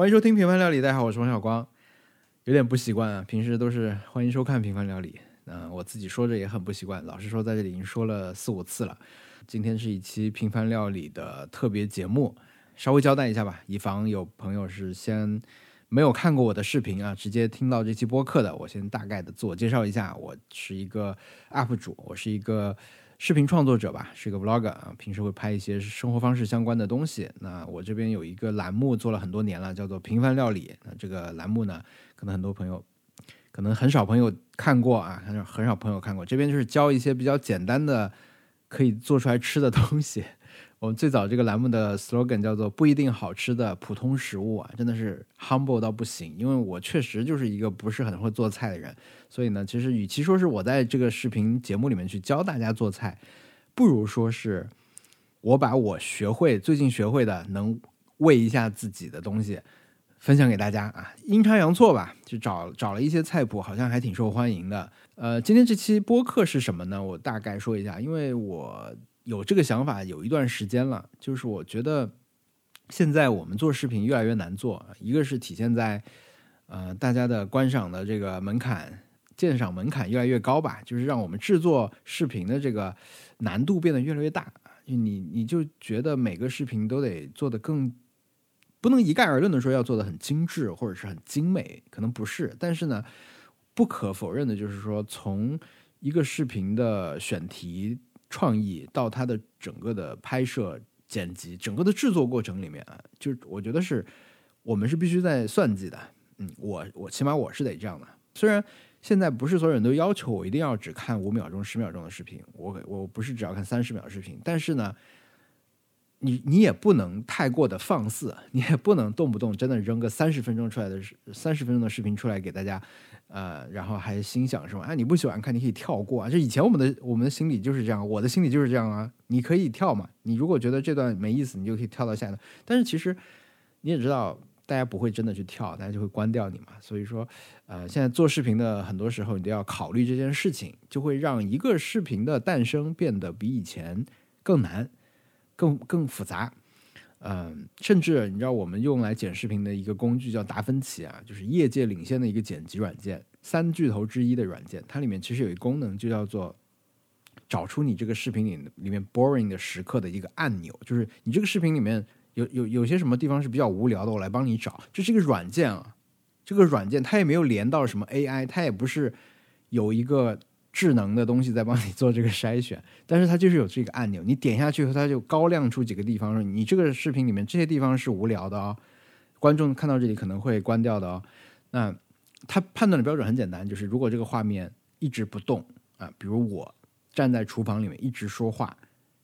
欢迎收听《平凡料理》，大家好，我是王小光。有点不习惯啊，平时都是欢迎收看《平凡料理》，嗯、我自己说着也很不习惯。老实说，在这里已经说了四五次了。今天是一期《平凡料理》的特别节目，稍微交代一下吧，以防有朋友是先没有看过我的视频啊，直接听到这期播客的。我先大概的自我介绍一下，我是一个 UP 主，我是一个视频创作者吧，是一个 vlogger 啊，平时会拍一些生活方式相关的东西。那我这边有一个栏目做了很多年了，叫做“平凡料理”。那这个栏目呢，可能很多朋友，可能很少朋友看过啊，很少很少朋友看过。这边就是教一些比较简单的可以做出来吃的东西。我们最早这个栏目的 slogan 叫做“不一定好吃的普通食物”啊，真的是 humble 到不行。因为我确实就是一个不是很会做菜的人，所以呢，其实与其说是我在这个视频节目里面去教大家做菜，不如说是我把我学会最近学会的能喂一下自己的东西分享给大家啊，阴差阳错吧，就找找了一些菜谱，好像还挺受欢迎的。呃，今天这期播客是什么呢？我大概说一下，因为我有这个想法有一段时间了，就是我觉得现在我们做视频越来越难做，一个是体现在呃大家的观赏的这个门槛。鉴赏门槛越来越高吧，就是让我们制作视频的这个难度变得越来越大。你你就觉得每个视频都得做得更，不能一概而论的说要做的很精致或者是很精美，可能不是。但是呢，不可否认的就是说，从一个视频的选题创意到它的整个的拍摄、剪辑、整个的制作过程里面啊，就是我觉得是我们是必须在算计的。嗯，我我起码我是得这样的，虽然。现在不是所有人都要求我一定要只看五秒钟、十秒钟的视频，我我不是只要看三十秒视频，但是呢，你你也不能太过的放肆，你也不能动不动真的扔个三十分钟出来的三十分钟的视频出来给大家，呃，然后还心想说，哎，你不喜欢看，你可以跳过啊。就以前我们的我们的心理就是这样，我的心理就是这样啊。你可以跳嘛，你如果觉得这段没意思，你就可以跳到下一段。但是其实你也知道。大家不会真的去跳，大家就会关掉你嘛。所以说，呃，现在做视频的很多时候你都要考虑这件事情，就会让一个视频的诞生变得比以前更难、更更复杂。嗯，甚至你知道，我们用来剪视频的一个工具叫达芬奇啊，就是业界领先的一个剪辑软件，三巨头之一的软件。它里面其实有一个功能，就叫做找出你这个视频里里面 boring 的时刻的一个按钮，就是你这个视频里面。有有有些什么地方是比较无聊的，我来帮你找。这是一个软件啊，这个软件它也没有连到什么 AI，它也不是有一个智能的东西在帮你做这个筛选，但是它就是有这个按钮，你点下去后，它就高亮出几个地方，说你这个视频里面这些地方是无聊的哦，观众看到这里可能会关掉的哦。那它判断的标准很简单，就是如果这个画面一直不动啊，比如我站在厨房里面一直说话，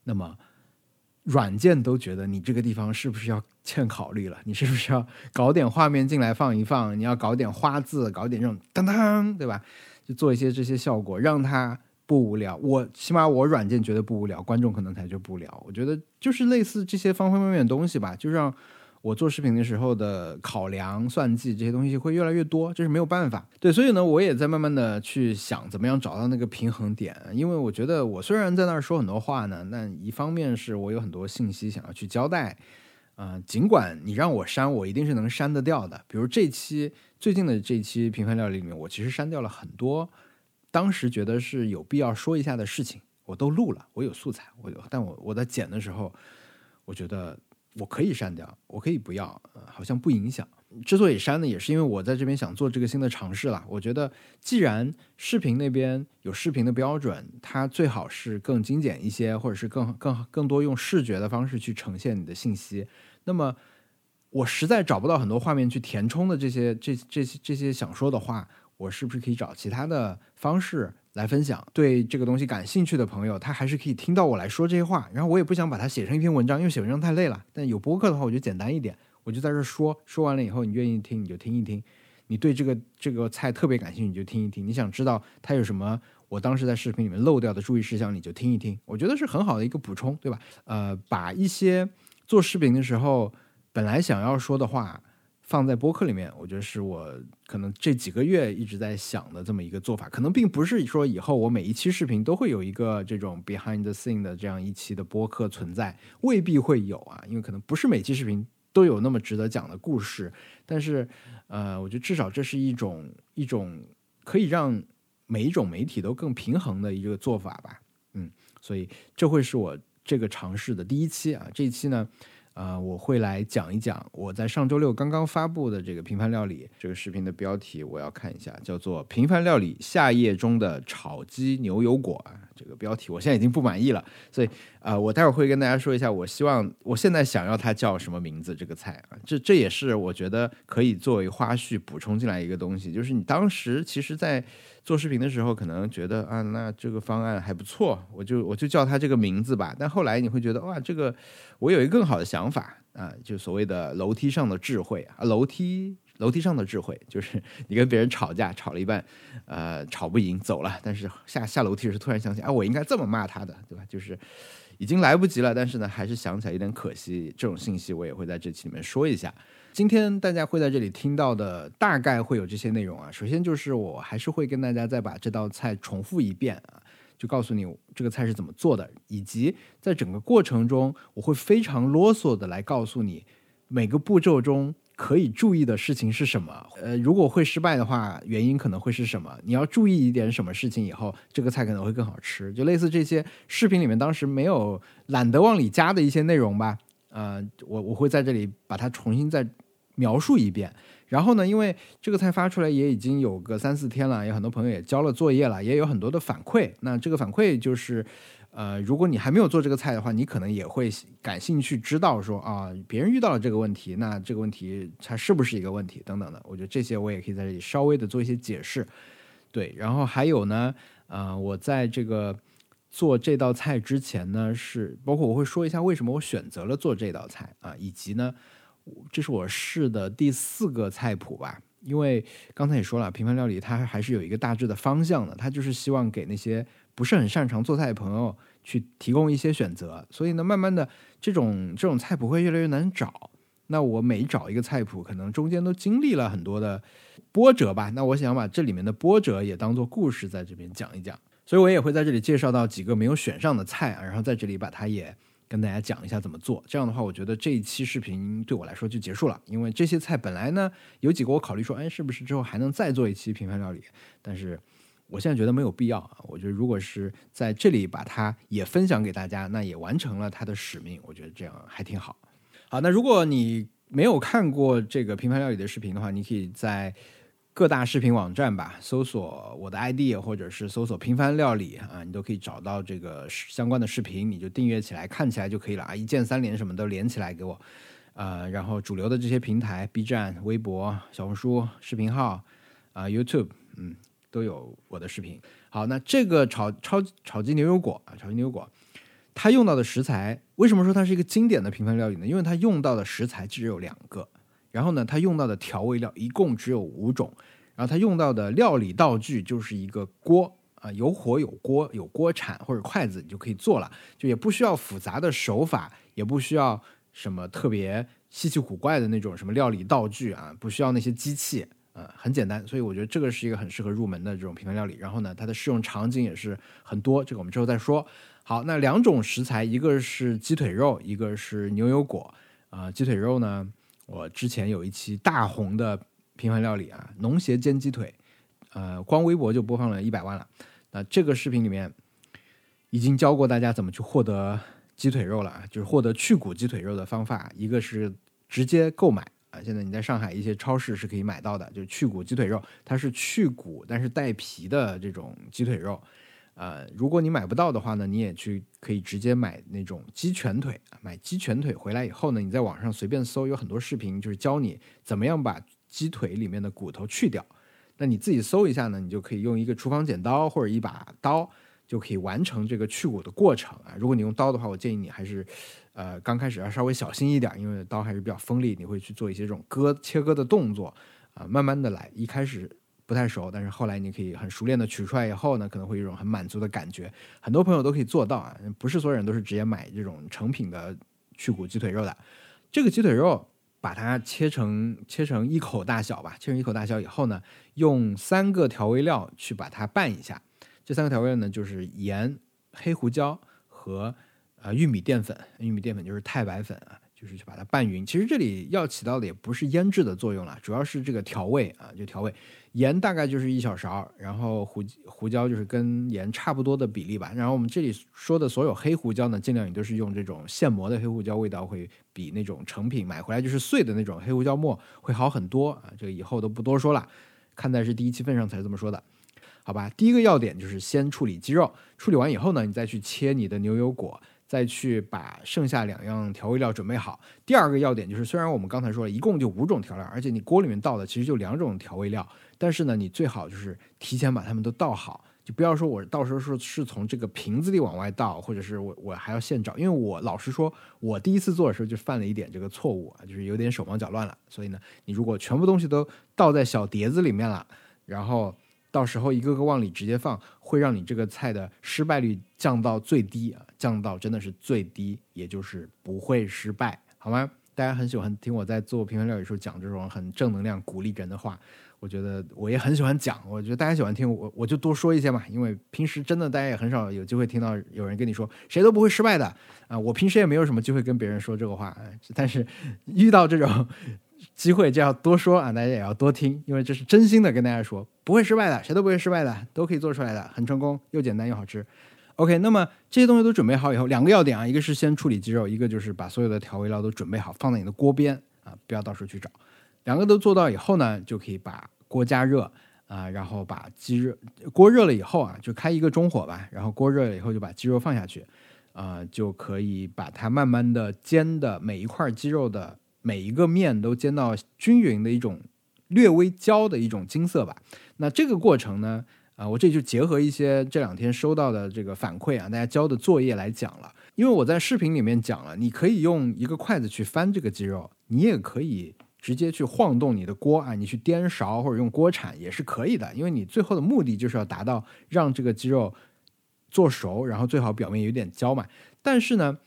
那么。软件都觉得你这个地方是不是要欠考虑了？你是不是要搞点画面进来放一放？你要搞点花字，搞点这种当当，对吧？就做一些这些效果，让它不无聊。我起码我软件觉得不无聊，观众可能才觉不无聊。我觉得就是类似这些方方面面的东西吧，就让。我做视频的时候的考量、算计这些东西会越来越多，这是没有办法。对，所以呢，我也在慢慢的去想怎么样找到那个平衡点。因为我觉得我虽然在那儿说很多话呢，但一方面是我有很多信息想要去交代，啊，尽管你让我删，我一定是能删得掉的。比如这期最近的这期平凡料理里面，我其实删掉了很多当时觉得是有必要说一下的事情，我都录了，我有素材，我有，但我我在剪的时候，我觉得。我可以删掉，我可以不要，好像不影响。之所以删呢，也是因为我在这边想做这个新的尝试了。我觉得，既然视频那边有视频的标准，它最好是更精简一些，或者是更更更多用视觉的方式去呈现你的信息。那么，我实在找不到很多画面去填充的这些这这些这些想说的话，我是不是可以找其他的方式？来分享，对这个东西感兴趣的朋友，他还是可以听到我来说这些话。然后我也不想把它写成一篇文章，因为写文章太累了。但有播客的话，我就简单一点，我就在这说。说完了以后，你愿意听你就听一听，你对这个这个菜特别感兴趣你就听一听。你想知道它有什么，我当时在视频里面漏掉的注意事项，你就听一听。我觉得是很好的一个补充，对吧？呃，把一些做视频的时候本来想要说的话。放在播客里面，我觉得是我可能这几个月一直在想的这么一个做法。可能并不是说以后我每一期视频都会有一个这种 behind the scene 的这样一期的播客存在，未必会有啊。因为可能不是每期视频都有那么值得讲的故事，但是呃，我觉得至少这是一种一种可以让每一种媒体都更平衡的一个做法吧。嗯，所以这会是我这个尝试的第一期啊，这一期呢。啊，我会来讲一讲我在上周六刚刚发布的这个平凡料理这个视频的标题，我要看一下，叫做《平凡料理夏夜中的炒鸡牛油果》啊。这个标题我现在已经不满意了，所以啊，我待会儿会跟大家说一下，我希望我现在想要它叫什么名字。这个菜啊，这这也是我觉得可以作为花絮补充进来一个东西，就是你当时其实，在做视频的时候，可能觉得啊，那这个方案还不错，我就我就叫它这个名字吧。但后来你会觉得哇，这个我有一个更好的想法啊，就所谓的楼梯上的智慧啊，楼梯。楼梯上的智慧，就是你跟别人吵架，吵了一半，呃，吵不赢，走了。但是下下楼梯时突然想起，啊，我应该这么骂他的，对吧？就是已经来不及了，但是呢，还是想起来有点可惜。这种信息我也会在这期里面说一下。今天大家会在这里听到的，大概会有这些内容啊。首先就是我还是会跟大家再把这道菜重复一遍啊，就告诉你这个菜是怎么做的，以及在整个过程中，我会非常啰嗦的来告诉你每个步骤中。可以注意的事情是什么？呃，如果会失败的话，原因可能会是什么？你要注意一点什么事情，以后这个菜可能会更好吃。就类似这些视频里面当时没有懒得往里加的一些内容吧。呃，我我会在这里把它重新再描述一遍。然后呢，因为这个菜发出来也已经有个三四天了，有很多朋友也交了作业了，也有很多的反馈。那这个反馈就是。呃，如果你还没有做这个菜的话，你可能也会感兴趣，知道说啊，别人遇到了这个问题，那这个问题它是不是一个问题等等的。我觉得这些我也可以在这里稍微的做一些解释。对，然后还有呢，呃，我在这个做这道菜之前呢，是包括我会说一下为什么我选择了做这道菜啊，以及呢，这是我试的第四个菜谱吧。因为刚才也说了，平凡料理它还是有一个大致的方向的，它就是希望给那些。不是很擅长做菜的朋友去提供一些选择，所以呢，慢慢的这种这种菜谱会越来越难找。那我每找一个菜谱，可能中间都经历了很多的波折吧。那我想把这里面的波折也当做故事在这边讲一讲，所以我也会在这里介绍到几个没有选上的菜啊，然后在这里把它也跟大家讲一下怎么做。这样的话，我觉得这一期视频对我来说就结束了，因为这些菜本来呢有几个我考虑说，哎，是不是之后还能再做一期平凡料理？但是。我现在觉得没有必要啊！我觉得如果是在这里把它也分享给大家，那也完成了它的使命。我觉得这样还挺好。好，那如果你没有看过这个平凡料理的视频的话，你可以在各大视频网站吧搜索我的 ID，或者是搜索平凡料理啊，你都可以找到这个相关的视频，你就订阅起来看起来就可以了啊！一键三连什么都连起来给我，呃，然后主流的这些平台，B 站、微博、小红书视频号啊，YouTube，嗯。都有我的视频。好，那这个炒炒炒鸡牛油果啊，炒鸡牛油果，它用到的食材，为什么说它是一个经典的平凡料理呢？因为它用到的食材只有两个，然后呢，它用到的调味料一共只有五种，然后它用到的料理道具就是一个锅啊，有火有锅有锅铲或者筷子，你就可以做了，就也不需要复杂的手法，也不需要什么特别稀奇古怪的那种什么料理道具啊，不需要那些机器。呃，很简单，所以我觉得这个是一个很适合入门的这种平凡料理。然后呢，它的适用场景也是很多，这个我们之后再说。好，那两种食材，一个是鸡腿肉，一个是牛油果。啊，鸡腿肉呢，我之前有一期大红的平凡料理啊，农协煎鸡腿，呃，光微博就播放了一百万了。那这个视频里面已经教过大家怎么去获得鸡腿肉了，就是获得去骨鸡腿肉的方法，一个是直接购买啊。现在你在上海一些超市是可以买到的，就是去骨鸡腿肉，它是去骨但是带皮的这种鸡腿肉。呃，如果你买不到的话呢，你也去可以直接买那种鸡全腿，买鸡全腿回来以后呢，你在网上随便搜，有很多视频就是教你怎么样把鸡腿里面的骨头去掉。那你自己搜一下呢，你就可以用一个厨房剪刀或者一把刀就可以完成这个去骨的过程啊。如果你用刀的话，我建议你还是。呃，刚开始要稍微小心一点，因为刀还是比较锋利，你会去做一些这种割切割的动作啊，慢慢的来，一开始不太熟，但是后来你可以很熟练的取出来以后呢，可能会有一种很满足的感觉。很多朋友都可以做到啊，不是所有人都是直接买这种成品的去骨鸡腿肉的。这个鸡腿肉把它切成切成一口大小吧，切成一口大小以后呢，用三个调味料去把它拌一下。这三个调味料呢，就是盐、黑胡椒和。呃，玉米淀粉，玉米淀粉就是太白粉啊，就是去把它拌匀。其实这里要起到的也不是腌制的作用了，主要是这个调味啊，就调味。盐大概就是一小勺，然后胡胡椒就是跟盐差不多的比例吧。然后我们这里说的所有黑胡椒呢，尽量也都是用这种现磨的黑胡椒，味道会比那种成品买回来就是碎的那种黑胡椒末会好很多啊。这个以后都不多说了，看在是第一期份上才这么说的，好吧？第一个要点就是先处理鸡肉，处理完以后呢，你再去切你的牛油果。再去把剩下两样调味料准备好。第二个要点就是，虽然我们刚才说了一共就五种调料，而且你锅里面倒的其实就两种调味料，但是呢，你最好就是提前把它们都倒好，就不要说我到时候是是从这个瓶子里往外倒，或者是我我还要现找。因为我老实说，我第一次做的时候就犯了一点这个错误啊，就是有点手忙脚乱了。所以呢，你如果全部东西都倒在小碟子里面了，然后。到时候一个个往里直接放，会让你这个菜的失败率降到最低啊，降到真的是最低，也就是不会失败，好吗？大家很喜欢听我在做平凡料理时候讲这种很正能量、鼓励人的话，我觉得我也很喜欢讲，我觉得大家喜欢听我，我就多说一些嘛，因为平时真的大家也很少有机会听到有人跟你说谁都不会失败的啊，我平时也没有什么机会跟别人说这个话，但是遇到这种。机会就要多说啊，大家也要多听，因为这是真心的跟大家说，不会失败的，谁都不会失败的，都可以做出来的，很成功，又简单又好吃。OK，那么这些东西都准备好以后，两个要点啊，一个是先处理鸡肉，一个就是把所有的调味料都准备好，放在你的锅边啊，不要到处去找。两个都做到以后呢，就可以把锅加热啊，然后把鸡肉锅热了以后啊，就开一个中火吧，然后锅热了以后就把鸡肉放下去啊，就可以把它慢慢的煎的每一块鸡肉的。每一个面都煎到均匀的一种略微焦的一种金色吧。那这个过程呢，啊，我这就结合一些这两天收到的这个反馈啊，大家交的作业来讲了。因为我在视频里面讲了，你可以用一个筷子去翻这个鸡肉，你也可以直接去晃动你的锅啊，你去颠勺或者用锅铲也是可以的。因为你最后的目的就是要达到让这个鸡肉做熟，然后最好表面有点焦嘛。但是呢。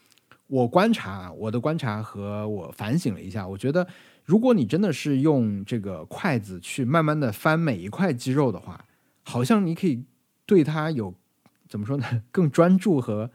我观察，我的观察和我反省了一下，我觉得，如果你真的是用这个筷子去慢慢的翻每一块肌肉的话，好像你可以对它有怎么说呢，更专注和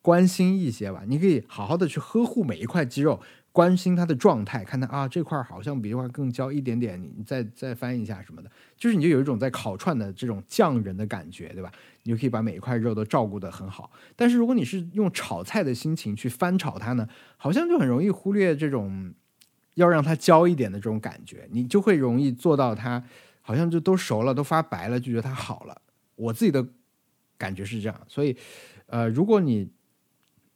关心一些吧。你可以好好的去呵护每一块肌肉。关心它的状态，看它啊这块好像比这块更焦一点点，你再再翻一下什么的，就是你就有一种在烤串的这种匠人的感觉，对吧？你就可以把每一块肉都照顾得很好。但是如果你是用炒菜的心情去翻炒它呢，好像就很容易忽略这种要让它焦一点的这种感觉，你就会容易做到它好像就都熟了，都发白了，就觉得它好了。我自己的感觉是这样，所以呃，如果你。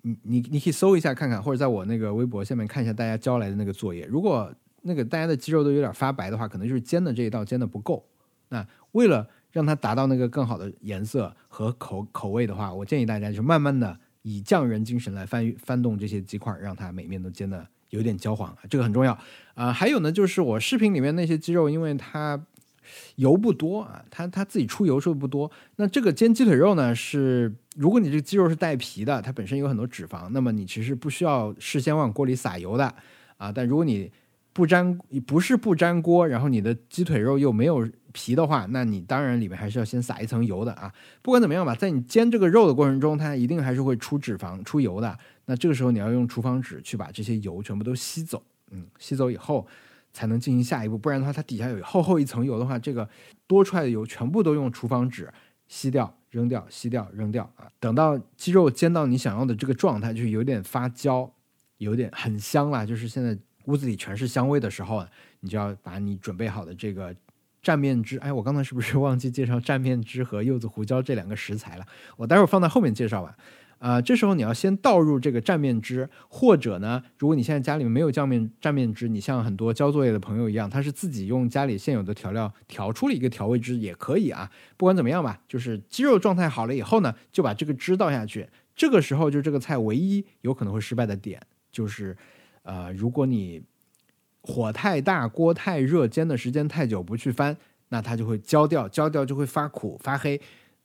你你你可以搜一下看看，或者在我那个微博下面看一下大家交来的那个作业。如果那个大家的鸡肉都有点发白的话，可能就是煎的这一道煎的不够。那为了让它达到那个更好的颜色和口口味的话，我建议大家就慢慢的以匠人精神来翻翻动这些鸡块，让它每面都煎的有点焦黄，这个很重要啊。还有呢，就是我视频里面那些鸡肉，因为它。油不多啊，它它自己出油数不多。那这个煎鸡腿肉呢，是如果你这个鸡肉是带皮的，它本身有很多脂肪，那么你其实不需要事先往锅里撒油的啊。但如果你不粘，不是不粘锅，然后你的鸡腿肉又没有皮的话，那你当然里面还是要先撒一层油的啊。不管怎么样吧，在你煎这个肉的过程中，它一定还是会出脂肪、出油的。那这个时候你要用厨房纸去把这些油全部都吸走，嗯，吸走以后。才能进行下一步，不然的话，它底下有厚厚一层油的话，这个多出来的油全部都用厨房纸吸掉、扔掉、吸掉、扔掉啊。等到鸡肉煎到你想要的这个状态，就是有点发焦，有点很香了，就是现在屋子里全是香味的时候，你就要把你准备好的这个蘸面汁。哎，我刚才是不是忘记介绍蘸面汁和柚子胡椒这两个食材了？我待会儿放在后面介绍吧。啊，这时候你要先倒入这个蘸面汁，或者呢，如果你现在家里面没有酱面蘸面汁，你像很多交作业的朋友一样，他是自己用家里现有的调料调出了一个调味汁也可以啊。不管怎么样吧，就是鸡肉状态好了以后呢，就把这个汁倒下去。这个时候就这个菜唯一有可能会失败的点就是，呃，如果你火太大、锅太热、煎的时间太久不去翻，那它就会焦掉，焦掉就会发苦发黑。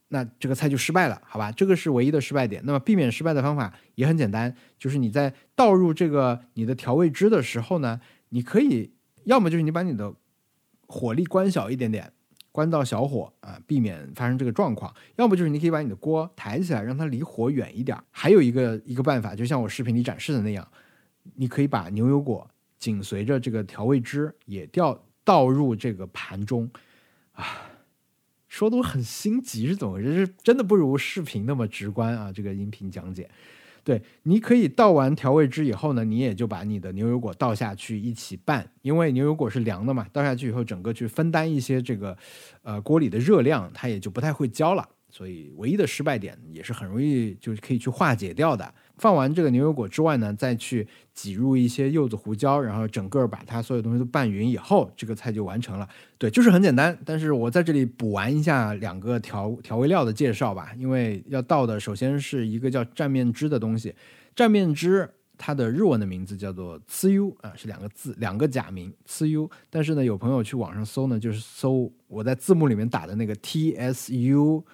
那这个菜就失败了，好吧？这个是唯一的失败点。那么避免失败的方法也很简单，就是你在倒入这个你的调味汁的时候呢，你可以要么就是你把你的火力关小一点点，关到小火啊，避免发生这个状况；要么就是你可以把你的锅抬起来，让它离火远一点。还有一个一个办法，就像我视频里展示的那样，你可以把牛油果紧随着这个调味汁也掉倒入这个盘中啊，说的我很心急是怎么回事？是真的不如视频那么直观啊！这个音频讲解。对，你可以倒完调味汁以后呢，你也就把你的牛油果倒下去一起拌，因为牛油果是凉的嘛，倒下去以后整个去分担一些这个，呃，锅里的热量，它也就不太会焦了。所以唯一的失败点也是很容易就是可以去化解掉的。放完这个牛油果之外呢，再去挤入一些柚子胡椒，然后整个把它所有东西都拌匀以后，这个菜就完成了。对，就是很简单。但是我在这里补完一下两个调调味料的介绍吧，因为要倒的首先是一个叫蘸面汁的东西。蘸面汁它的日文的名字叫做“呲 u” 啊，是两个字，两个假名“呲 u”。但是呢，有朋友去网上搜呢，就是搜我在字幕里面打的那个 “t s u”。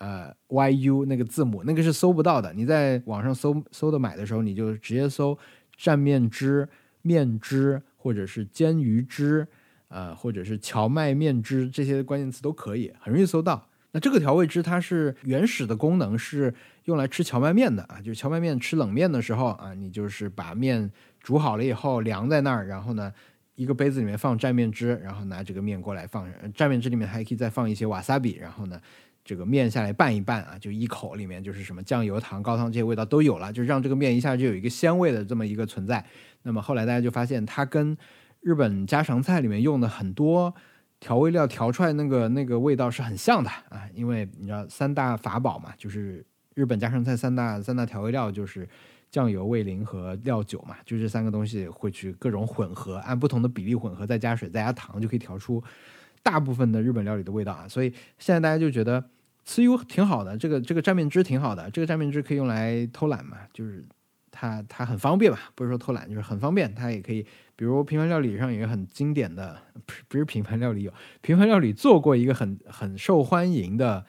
呃，y u 那个字母，那个是搜不到的。你在网上搜搜的买的时候，你就直接搜蘸面汁、面汁，或者是煎鱼汁，呃，或者是荞麦面汁，这些关键词都可以，很容易搜到。那这个调味汁它是原始的功能是用来吃荞麦面的啊，就是荞麦面吃冷面的时候啊，你就是把面煮好了以后凉在那儿，然后呢，一个杯子里面放蘸面汁，然后拿这个面过来放，蘸面汁里面还可以再放一些瓦萨比，然后呢。这个面下来拌一拌啊，就一口里面就是什么酱油、糖、高汤这些味道都有了，就让这个面一下就有一个鲜味的这么一个存在。那么后来大家就发现，它跟日本家常菜里面用的很多调味料调出来那个那个味道是很像的啊，因为你知道三大法宝嘛，就是日本家常菜三大三大调味料就是酱油、味淋和料酒嘛，就这三个东西会去各种混合，按不同的比例混合，再加水、再加糖，就可以调出。大部分的日本料理的味道啊，所以现在大家就觉得吃油挺好的，这个这个蘸面汁挺好的，这个蘸面汁可以用来偷懒嘛，就是它它很方便嘛，不是说偷懒，就是很方便，它也可以，比如平凡料理上有个很经典的，不是不是平凡料理有平凡料理做过一个很很受欢迎的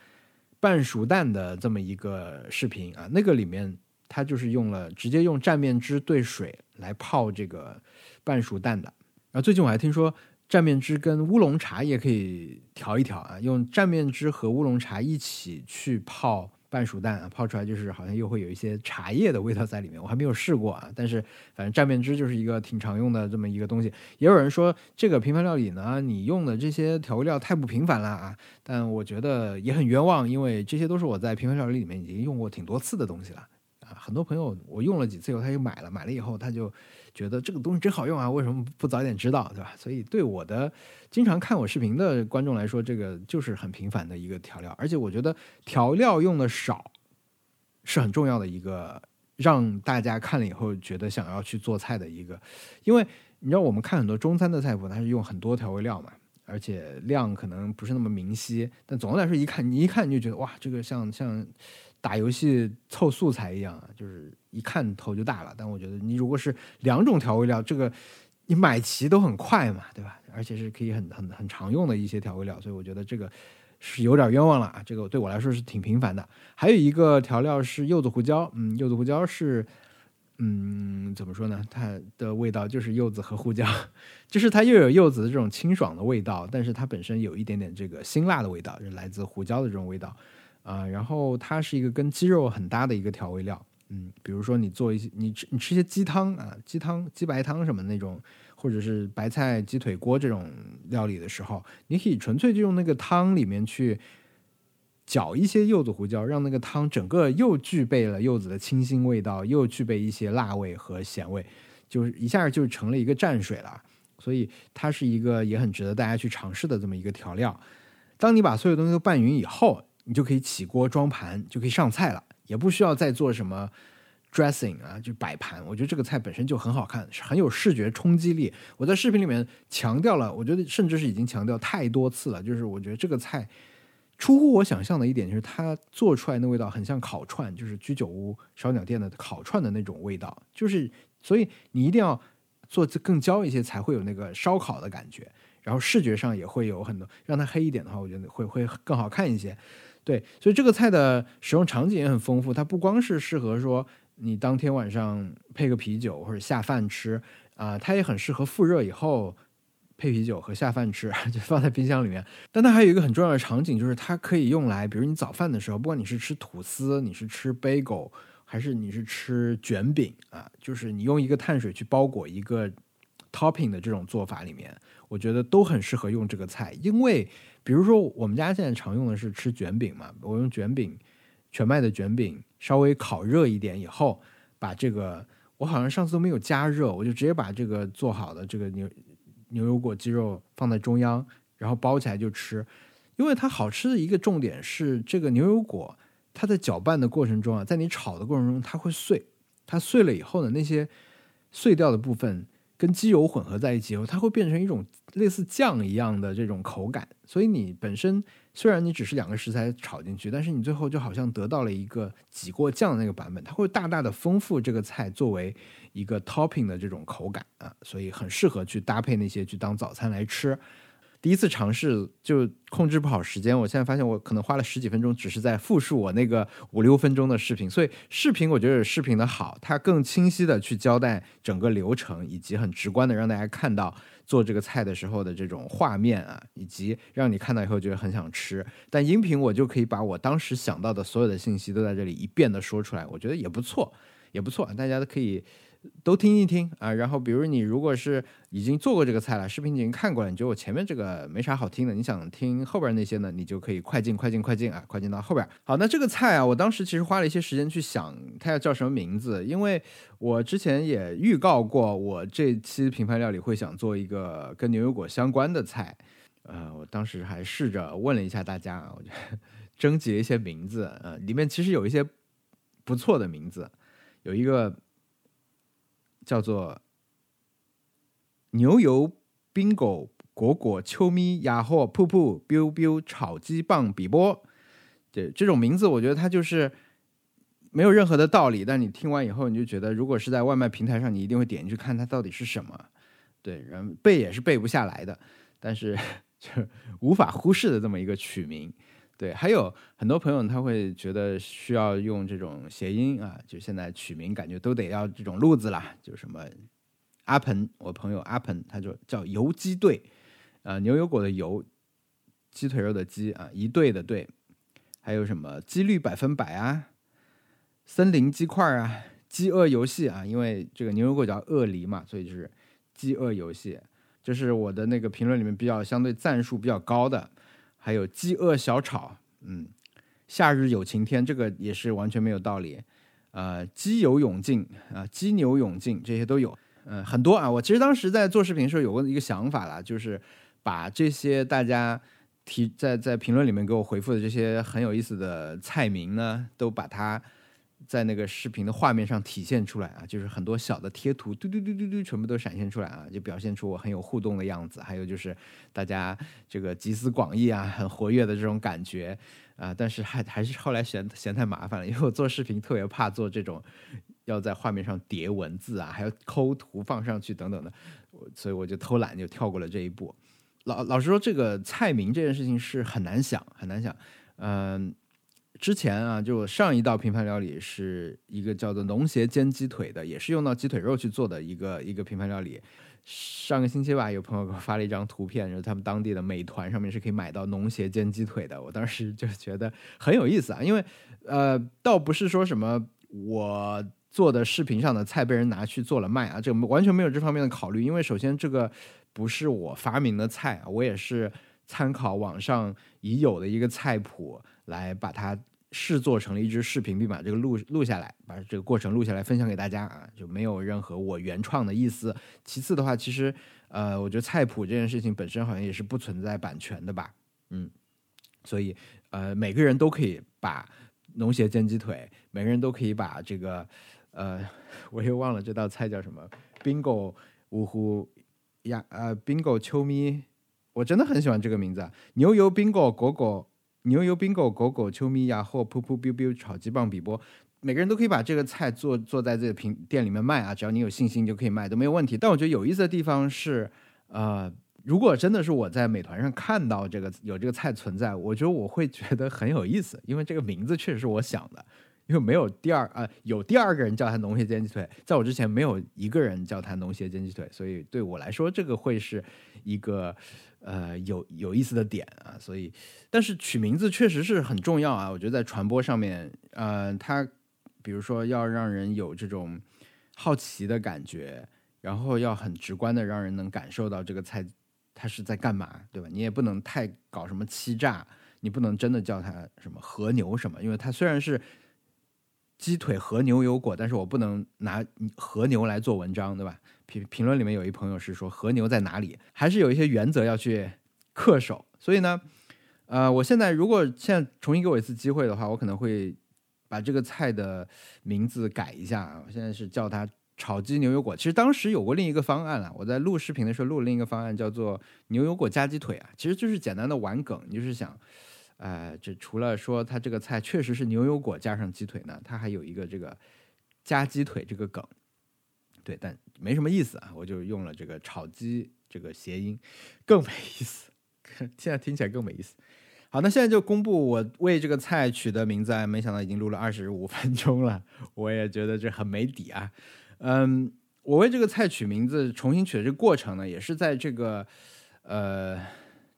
半熟蛋的这么一个视频啊，那个里面它就是用了直接用蘸面汁兑水来泡这个半熟蛋的，然后最近我还听说。蘸面汁跟乌龙茶也可以调一调啊，用蘸面汁和乌龙茶一起去泡半熟蛋啊，泡出来就是好像又会有一些茶叶的味道在里面。我还没有试过啊，但是反正蘸面汁就是一个挺常用的这么一个东西。也有人说这个平凡料理呢，你用的这些调味料太不平凡了啊，但我觉得也很冤枉，因为这些都是我在平凡料理里面已经用过挺多次的东西了啊。很多朋友我用了几次以后，他就买了，买了以后他就。觉得这个东西真好用啊！为什么不早点知道，对吧？所以对我的经常看我视频的观众来说，这个就是很平凡的一个调料。而且我觉得调料用的少是很重要的一个，让大家看了以后觉得想要去做菜的一个。因为你知道，我们看很多中餐的菜谱，它是用很多调味料嘛，而且量可能不是那么明晰。但总的来说，一看你一看你就觉得哇，这个像像。打游戏凑素材一样啊，就是一看头就大了。但我觉得你如果是两种调味料，这个你买齐都很快嘛，对吧？而且是可以很很很常用的一些调味料，所以我觉得这个是有点冤枉了啊。这个对我来说是挺频繁的。还有一个调料是柚子胡椒，嗯，柚子胡椒是，嗯，怎么说呢？它的味道就是柚子和胡椒，就是它又有柚子的这种清爽的味道，但是它本身有一点点这个辛辣的味道，是来自胡椒的这种味道。啊，然后它是一个跟鸡肉很搭的一个调味料，嗯，比如说你做一些，你吃你吃些鸡汤啊，鸡汤、鸡白汤什么那种，或者是白菜鸡腿锅这种料理的时候，你可以纯粹就用那个汤里面去搅一些柚子胡椒，让那个汤整个又具备了柚子的清新味道，又具备一些辣味和咸味，就是一下就成了一个蘸水了。所以它是一个也很值得大家去尝试的这么一个调料。当你把所有东西都拌匀以后。你就可以起锅装盘，就可以上菜了，也不需要再做什么 dressing 啊，就摆盘。我觉得这个菜本身就很好看，是很有视觉冲击力。我在视频里面强调了，我觉得甚至是已经强调太多次了。就是我觉得这个菜出乎我想象的一点，就是它做出来的味道很像烤串，就是居酒屋烧鸟店的烤串的那种味道。就是所以你一定要做更焦一些，才会有那个烧烤的感觉。然后视觉上也会有很多，让它黑一点的话，我觉得会会更好看一些。对，所以这个菜的使用场景也很丰富。它不光是适合说你当天晚上配个啤酒或者下饭吃啊，它也很适合复热以后配啤酒和下饭吃，就放在冰箱里面。但它还有一个很重要的场景，就是它可以用来，比如你早饭的时候，不管你是吃吐司，你是吃 bagel，还是你是吃卷饼啊？就是你用一个碳水去包裹一个 topping 的这种做法里面，我觉得都很适合用这个菜。因为比如说我们家现在常用的是吃卷饼嘛，我用卷饼，全麦的卷饼稍微烤热一点以后，把这个我好像上次都没有加热，我就直接把这个做好的这个牛牛油果鸡肉放在中央，然后包起来就吃。因为它好吃的一个重点是这个牛油果，它在搅拌的过程中啊，在你炒的过程中它会碎，它碎了以后呢，那些碎掉的部分跟鸡油混合在一起以后，它会变成一种类似酱一样的这种口感。所以你本身虽然你只是两个食材炒进去，但是你最后就好像得到了一个挤过酱的那个版本，它会大大的丰富这个菜作为一个 topping 的这种口感啊，所以很适合去搭配那些去当早餐来吃。第一次尝试就控制不好时间，我现在发现我可能花了十几分钟，只是在复述我那个五六分钟的视频。所以视频我觉得视频的好，它更清晰的去交代整个流程，以及很直观的让大家看到做这个菜的时候的这种画面啊，以及让你看到以后觉得很想吃。但音频我就可以把我当时想到的所有的信息都在这里一遍的说出来，我觉得也不错，也不错，大家都可以。都听一听啊，然后比如你如果是已经做过这个菜了，视频已经看过了，你觉得我前面这个没啥好听的，你想听后边那些呢，你就可以快进快进快进啊，快进到后边。好，那这个菜啊，我当时其实花了一些时间去想它要叫什么名字，因为我之前也预告过，我这期品牌料理会想做一个跟牛油果相关的菜，呃，我当时还试着问了一下大家啊，我就 征集了一些名字，呃，里面其实有一些不错的名字，有一个。叫做牛油冰果果果秋咪雅货瀑布 biu biu 炒鸡棒比波，这这种名字我觉得它就是没有任何的道理，但你听完以后你就觉得，如果是在外卖平台上，你一定会点进去看它到底是什么。对，然后背也是背不下来的，但是 就无法忽视的这么一个取名。对，还有很多朋友他会觉得需要用这种谐音啊，就现在取名感觉都得要这种路子啦，就什么阿鹏，我朋友阿鹏，他就叫游击队，啊，牛油果的油，鸡腿肉的鸡啊，一队的队，还有什么几率百分百啊，森林鸡块啊，饥饿游戏啊，因为这个牛油果叫鳄梨嘛，所以就是饥饿游戏，这是我的那个评论里面比较相对赞数比较高的。还有饥饿小炒，嗯，夏日有晴天，这个也是完全没有道理，呃，鸡油涌进啊，鸡牛勇进，这些都有，嗯，很多啊。我其实当时在做视频的时候有过一个想法啦，就是把这些大家提在在评论里面给我回复的这些很有意思的菜名呢，都把它。在那个视频的画面上体现出来啊，就是很多小的贴图，嘟嘟嘟嘟嘟，全部都闪现出来啊，就表现出我很有互动的样子。还有就是大家这个集思广益啊，很活跃的这种感觉啊。但是还还是后来嫌嫌太麻烦了，因为我做视频特别怕做这种要在画面上叠文字啊，还要抠图放上去等等的，所以我就偷懒就跳过了这一步。老老实说，这个菜名这件事情是很难想，很难想，嗯。之前啊，就上一道平凡料理是一个叫做农协煎鸡腿的，也是用到鸡腿肉去做的一个一个平凡料理。上个星期吧，有朋友给我发了一张图片，就是他们当地的美团上面是可以买到农协煎鸡腿的。我当时就觉得很有意思啊，因为呃，倒不是说什么我做的视频上的菜被人拿去做了卖啊，这完全没有这方面的考虑。因为首先这个不是我发明的菜啊，我也是参考网上已有的一个菜谱来把它。试做成了一支视频，并把这个录录下来，把这个过程录下来分享给大家啊，就没有任何我原创的意思。其次的话，其实呃，我觉得菜谱这件事情本身好像也是不存在版权的吧，嗯，所以呃，每个人都可以把农协煎鸡腿，每个人都可以把这个呃，我又忘了这道菜叫什么，bingo 呜呼呀呃，bingo 秋咪，我真的很喜欢这个名字，牛油 bingo 果果。牛油冰狗狗狗秋米呀，或噗噗 biu biu 炒鸡棒比波，每个人都可以把这个菜做做在这个平店里面卖啊，只要你有信心就可以卖，都没有问题。但我觉得有意思的地方是，呃，如果真的是我在美团上看到这个有这个菜存在，我觉得我会觉得很有意思，因为这个名字确实是我想的，因为没有第二啊，有第二个人叫它农协煎鸡腿，在我之前没有一个人叫它农协煎鸡腿，所以对我来说这个会是一个。呃，有有意思的点啊，所以，但是取名字确实是很重要啊。我觉得在传播上面，呃，它比如说要让人有这种好奇的感觉，然后要很直观的让人能感受到这个菜它是在干嘛，对吧？你也不能太搞什么欺诈，你不能真的叫它什么和牛什么，因为它虽然是鸡腿和牛油果，但是我不能拿和牛来做文章，对吧？评评论里面有一朋友是说和牛在哪里，还是有一些原则要去恪守，所以呢。呃，我现在如果现在重新给我一次机会的话，我可能会把这个菜的名字改一下啊。我现在是叫它炒鸡牛油果。其实当时有过另一个方案啊，我在录视频的时候录了另一个方案，叫做牛油果加鸡腿啊。其实就是简单的玩梗，就是想，呃，这除了说它这个菜确实是牛油果加上鸡腿呢，它还有一个这个加鸡腿这个梗。对，但没什么意思啊，我就用了这个炒鸡这个谐音，更没意思。现在听起来更没意思。好，那现在就公布我为这个菜取的名字！没想到已经录了二十五分钟了，我也觉得这很没底啊。嗯，我为这个菜取名字，重新取的这个过程呢，也是在这个呃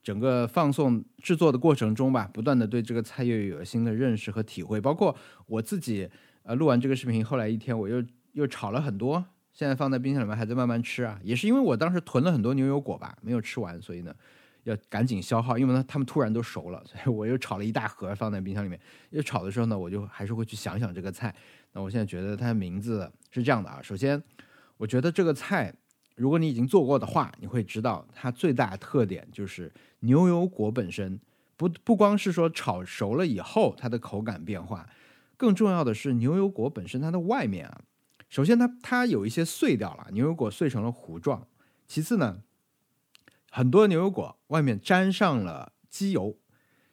整个放送制作的过程中吧，不断的对这个菜又有新的认识和体会。包括我自己呃录完这个视频，后来一天我又又炒了很多，现在放在冰箱里面还在慢慢吃啊。也是因为我当时囤了很多牛油果吧，没有吃完，所以呢。要赶紧消耗，因为呢，他们突然都熟了，所以我又炒了一大盒放在冰箱里面。又炒的时候呢，我就还是会去想想这个菜。那我现在觉得它的名字是这样的啊。首先，我觉得这个菜，如果你已经做过的话，你会知道它最大的特点就是牛油果本身不不光是说炒熟了以后它的口感变化，更重要的是牛油果本身它的外面啊，首先它它有一些碎掉了，牛油果碎成了糊状。其次呢。很多牛油果外面沾上了机油，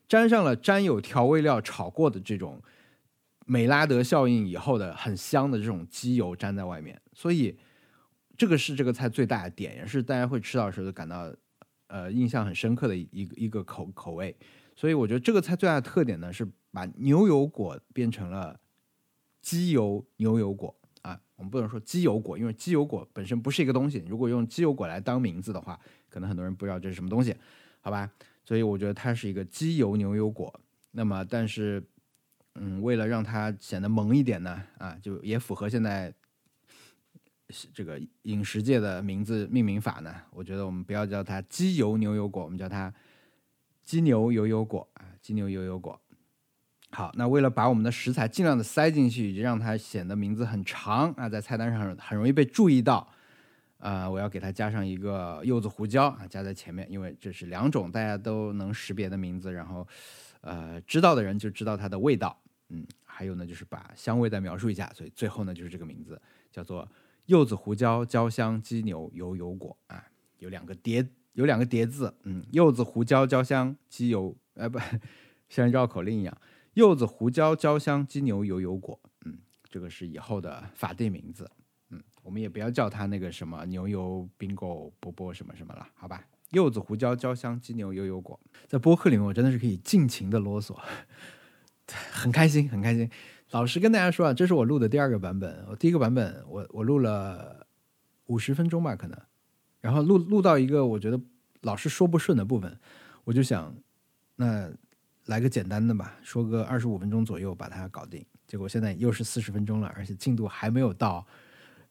沾上了沾有调味料炒过的这种美拉德效应以后的很香的这种机油粘在外面，所以这个是这个菜最大的点，也是大家会吃到的时候感到呃印象很深刻的一一个口口味。所以我觉得这个菜最大的特点呢是把牛油果变成了机油牛油果，我们不能说鸡油果，因为鸡油果本身不是一个东西，如果用鸡油果来当名字的话。可能很多人不知道这是什么东西，好吧？所以我觉得它是一个鸡油牛油果。那么，但是，嗯，为了让它显得萌一点呢，啊，就也符合现在这个饮食界的名字命名法呢。我觉得我们不要叫它鸡油牛油果，我们叫它鸡牛油油果啊，鸡牛油油果。好，那为了把我们的食材尽量的塞进去，以及让它显得名字很长啊，在菜单上很很容易被注意到。啊，我要给它加上一个柚子胡椒啊，加在前面，因为这是两种大家都能识别的名字，然后，呃，知道的人就知道它的味道。嗯，还有呢，就是把香味再描述一下，所以最后呢，就是这个名字叫做柚子胡椒焦香鸡牛油油果啊，有两个叠，有两个叠字，嗯，柚子胡椒焦香鸡油，呃，不 像绕口令一样，柚子胡椒焦香鸡牛油油果，嗯，这个是以后的法定名字。嗯我们也不要叫它那个什么牛油冰果波波什么什么了，好吧？柚子胡椒焦香鸡牛油油果，在播客里面我真的是可以尽情的啰嗦，很开心，很开心。老实跟大家说啊，这是我录的第二个版本，我第一个版本我我录了五十分钟吧，可能，然后录录到一个我觉得老是说不顺的部分，我就想那来个简单的吧，说个二十五分钟左右把它搞定。结果现在又是四十分钟了，而且进度还没有到。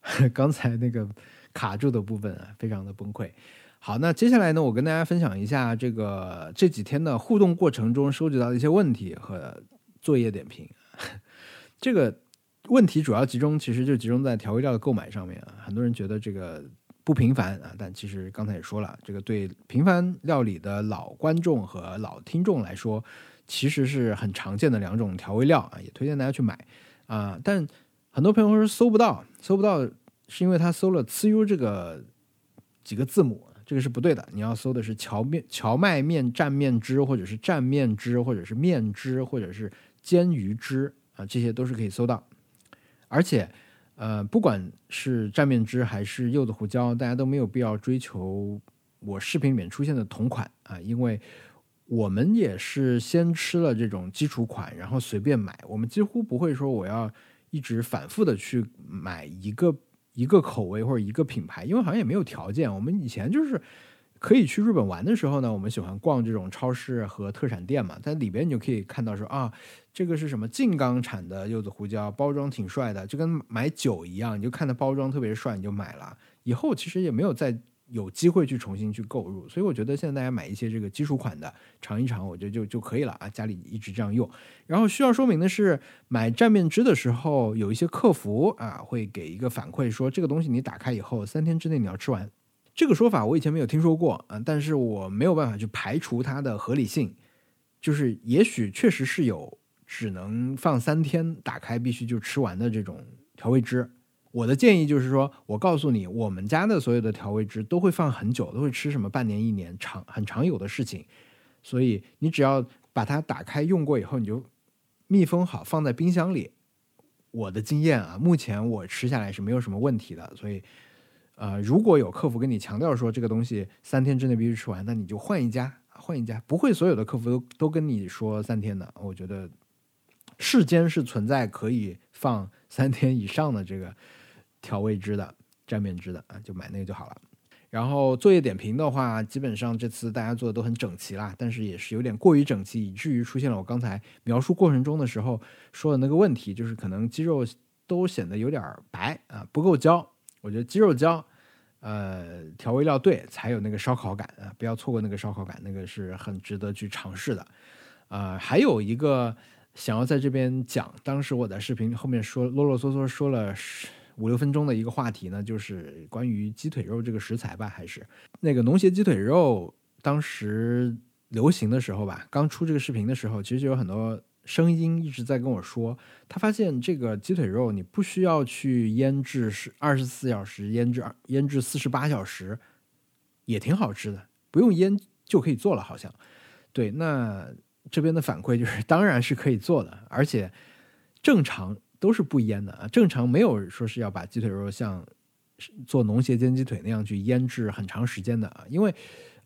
刚才那个卡住的部分啊，非常的崩溃。好，那接下来呢，我跟大家分享一下这个这几天的互动过程中收集到的一些问题和作业点评。这个问题主要集中，其实就集中在调味料的购买上面啊。很多人觉得这个不频繁啊，但其实刚才也说了，这个对平凡料理的老观众和老听众来说，其实是很常见的两种调味料啊，也推荐大家去买啊，但。很多朋友说搜不到，搜不到是因为他搜了“呲 u” 这个几个字母，这个是不对的。你要搜的是荞面、荞麦面蘸面汁，或者是蘸面汁，或者是面汁，或者是煎鱼汁啊，这些都是可以搜到。而且，呃，不管是蘸面汁还是柚子胡椒，大家都没有必要追求我视频里面出现的同款啊，因为我们也是先吃了这种基础款，然后随便买，我们几乎不会说我要。一直反复的去买一个一个口味或者一个品牌，因为好像也没有条件。我们以前就是可以去日本玩的时候呢，我们喜欢逛这种超市和特产店嘛，在里边你就可以看到说啊，这个是什么静冈产的柚子胡椒，包装挺帅的，就跟买酒一样，你就看它包装特别帅，你就买了。以后其实也没有再有机会去重新去购入，所以我觉得现在大家买一些这个基础款的尝一尝，我觉得就就可以了啊，家里一直这样用。然后需要说明的是，买蘸面汁的时候，有一些客服啊会给一个反馈说，这个东西你打开以后三天之内你要吃完。这个说法我以前没有听说过啊，但是我没有办法去排除它的合理性，就是也许确实是有只能放三天打开必须就吃完的这种调味汁。我的建议就是说，我告诉你，我们家的所有的调味汁都会放很久，都会吃什么半年、一年，常很常有的事情。所以你只要把它打开用过以后，你就密封好，放在冰箱里。我的经验啊，目前我吃下来是没有什么问题的。所以，呃，如果有客服跟你强调说这个东西三天之内必须吃完，那你就换一家，换一家。不会所有的客服都都跟你说三天的。我觉得世间是存在可以放三天以上的这个。调味汁的、蘸面汁的啊，就买那个就好了。然后作业点评的话，基本上这次大家做的都很整齐啦，但是也是有点过于整齐，以至于出现了我刚才描述过程中的时候说的那个问题，就是可能鸡肉都显得有点白啊，不够焦。我觉得鸡肉焦，呃，调味料对，才有那个烧烤感啊，不要错过那个烧烤感，那个是很值得去尝试的。啊，还有一个想要在这边讲，当时我在视频后面说啰啰嗦嗦说了。五六分钟的一个话题呢，就是关于鸡腿肉这个食材吧，还是那个农协鸡腿肉当时流行的时候吧，刚出这个视频的时候，其实就有很多声音一直在跟我说，他发现这个鸡腿肉你不需要去腌制是二十四小时，腌制腌制四十八小时也挺好吃的，不用腌就可以做了，好像对。那这边的反馈就是，当然是可以做的，而且正常。都是不腌的啊，正常没有说是要把鸡腿肉像做农协煎鸡腿那样去腌制很长时间的啊，因为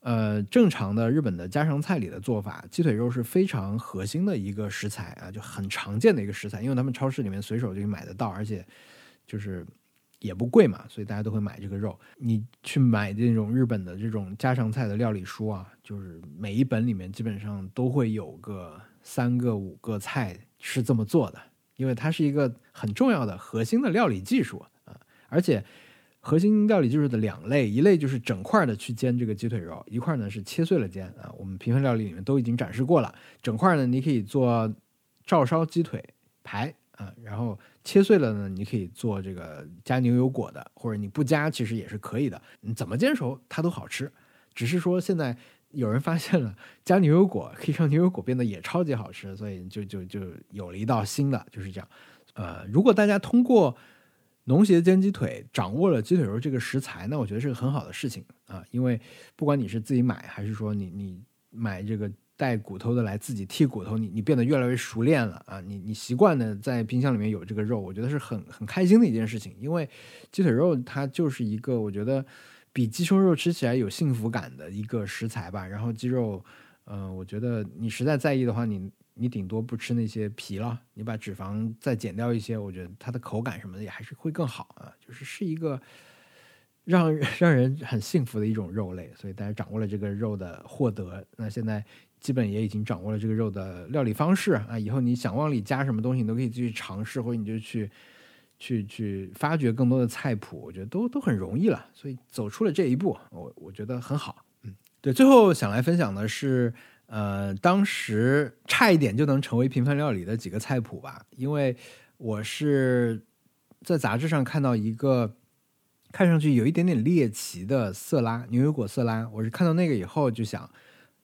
呃，正常的日本的家常菜里的做法，鸡腿肉是非常核心的一个食材啊，就很常见的一个食材，因为他们超市里面随手就可以买得到，而且就是也不贵嘛，所以大家都会买这个肉。你去买这种日本的这种家常菜的料理书啊，就是每一本里面基本上都会有个三个五个菜是这么做的。因为它是一个很重要的核心的料理技术啊，而且核心料理技术的两类，一类就是整块的去煎这个鸡腿肉，一块呢是切碎了煎啊。我们平凡料理里面都已经展示过了，整块呢你可以做照烧鸡腿排啊，然后切碎了呢你可以做这个加牛油果的，或者你不加其实也是可以的，你怎么煎熟它都好吃，只是说现在。有人发现了加牛油果可以让牛油果变得也超级好吃，所以就就就有了一道新的，就是这样。呃，如果大家通过农协煎鸡腿掌握了鸡腿肉这个食材，那我觉得是个很好的事情啊，因为不管你是自己买，还是说你你买这个带骨头的来自己剔骨头，你你变得越来越熟练了啊，你你习惯的在冰箱里面有这个肉，我觉得是很很开心的一件事情，因为鸡腿肉它就是一个我觉得。比鸡胸肉吃起来有幸福感的一个食材吧。然后鸡肉，嗯，我觉得你实在在意的话，你你顶多不吃那些皮了，你把脂肪再减掉一些，我觉得它的口感什么的也还是会更好啊。就是是一个让 让人很幸福的一种肉类。所以大家掌握了这个肉的获得，那现在基本也已经掌握了这个肉的料理方式啊。以后你想往里加什么东西，你都可以继续尝试，或者你就去。去去发掘更多的菜谱，我觉得都都很容易了，所以走出了这一步，我我觉得很好。嗯，对，最后想来分享的是，呃，当时差一点就能成为平凡料理的几个菜谱吧，因为我是在杂志上看到一个看上去有一点点猎奇的色拉牛油果色拉，我是看到那个以后就想，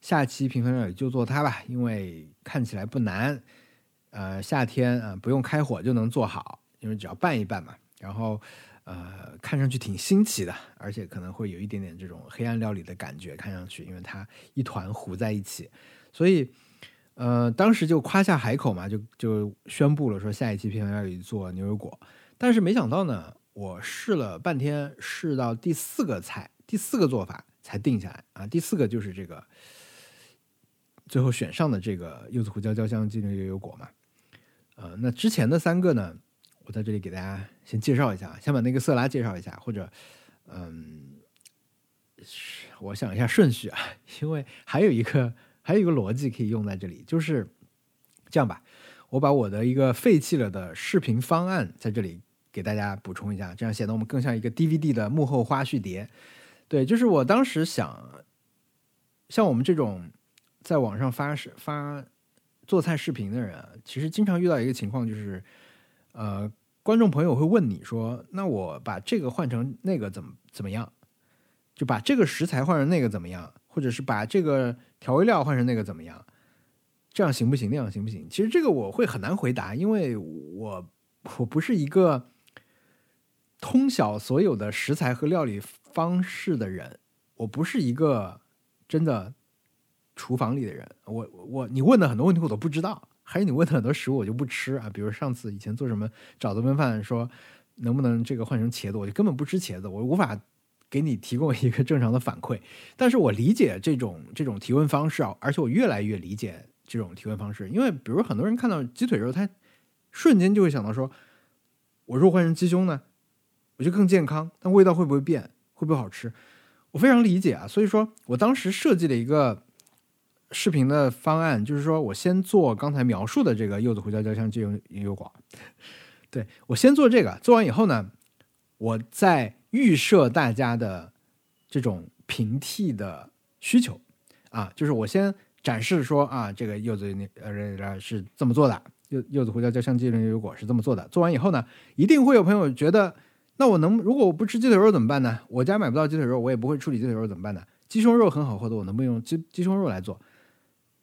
下期平凡料理就做它吧，因为看起来不难，呃，夏天啊不用开火就能做好。因为只要拌一拌嘛，然后，呃，看上去挺新奇的，而且可能会有一点点这种黑暗料理的感觉，看上去，因为它一团糊在一起，所以，呃，当时就夸下海口嘛，就就宣布了说下一期平凡料理做牛油果，但是没想到呢，我试了半天，试到第四个菜，第四个做法才定下来啊，第四个就是这个，最后选上的这个柚子胡椒椒香鸡牛油果嘛，呃，那之前的三个呢？我在这里给大家先介绍一下，先把那个色拉介绍一下，或者，嗯，我想一下顺序啊，因为还有一个还有一个逻辑可以用在这里，就是这样吧，我把我的一个废弃了的视频方案在这里给大家补充一下，这样显得我们更像一个 DVD 的幕后花絮碟。对，就是我当时想，像我们这种在网上发视发做菜视频的人，其实经常遇到一个情况，就是呃，观众朋友会问你说：“那我把这个换成那个怎么怎么样？就把这个食材换成那个怎么样？或者是把这个调味料换成那个怎么样？这样行不行？那样行不行？”其实这个我会很难回答，因为我我不是一个通晓所有的食材和料理。方式的人，我不是一个真的厨房里的人。我我你问的很多问题我都不知道，还有你问的很多食物我就不吃啊。比如上次以前做什么饺子焖饭，说能不能这个换成茄子，我就根本不吃茄子，我无法给你提供一个正常的反馈。但是我理解这种这种提问方式啊，而且我越来越理解这种提问方式，因为比如很多人看到鸡腿肉，他瞬间就会想到说，我如果换成鸡胸呢，我就更健康，但味道会不会变？会不会好吃？我非常理解啊，所以说我当时设计了一个视频的方案，就是说我先做刚才描述的这个柚子胡椒椒香鸡油牛油果，对我先做这个，做完以后呢，我再预设大家的这种平替的需求啊，就是我先展示说啊，这个柚子呃是这么做的，柚柚子胡椒椒香鸡油牛油果是这么做的，做完以后呢，一定会有朋友觉得。那我能，如果我不吃鸡腿肉怎么办呢？我家买不到鸡腿肉，我也不会处理鸡腿肉怎么办呢？鸡胸肉很好喝的，我能不能用鸡鸡胸肉来做？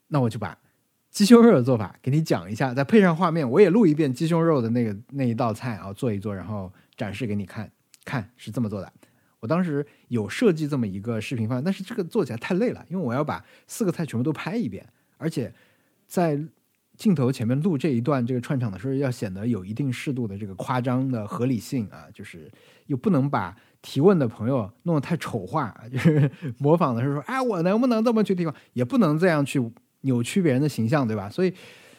那我就把鸡胸肉的做法给你讲一下，再配上画面，我也录一遍鸡胸肉的那个那一道菜啊，做一做，然后展示给你看，看是这么做的。我当时有设计这么一个视频方案，但是这个做起来太累了，因为我要把四个菜全部都拍一遍，而且在。镜头前面录这一段这个串场的时候，要显得有一定适度的这个夸张的合理性啊，就是又不能把提问的朋友弄得太丑化，就是 模仿的是说，哎，我能不能这么去提问，也不能这样去扭曲别人的形象，对吧？所以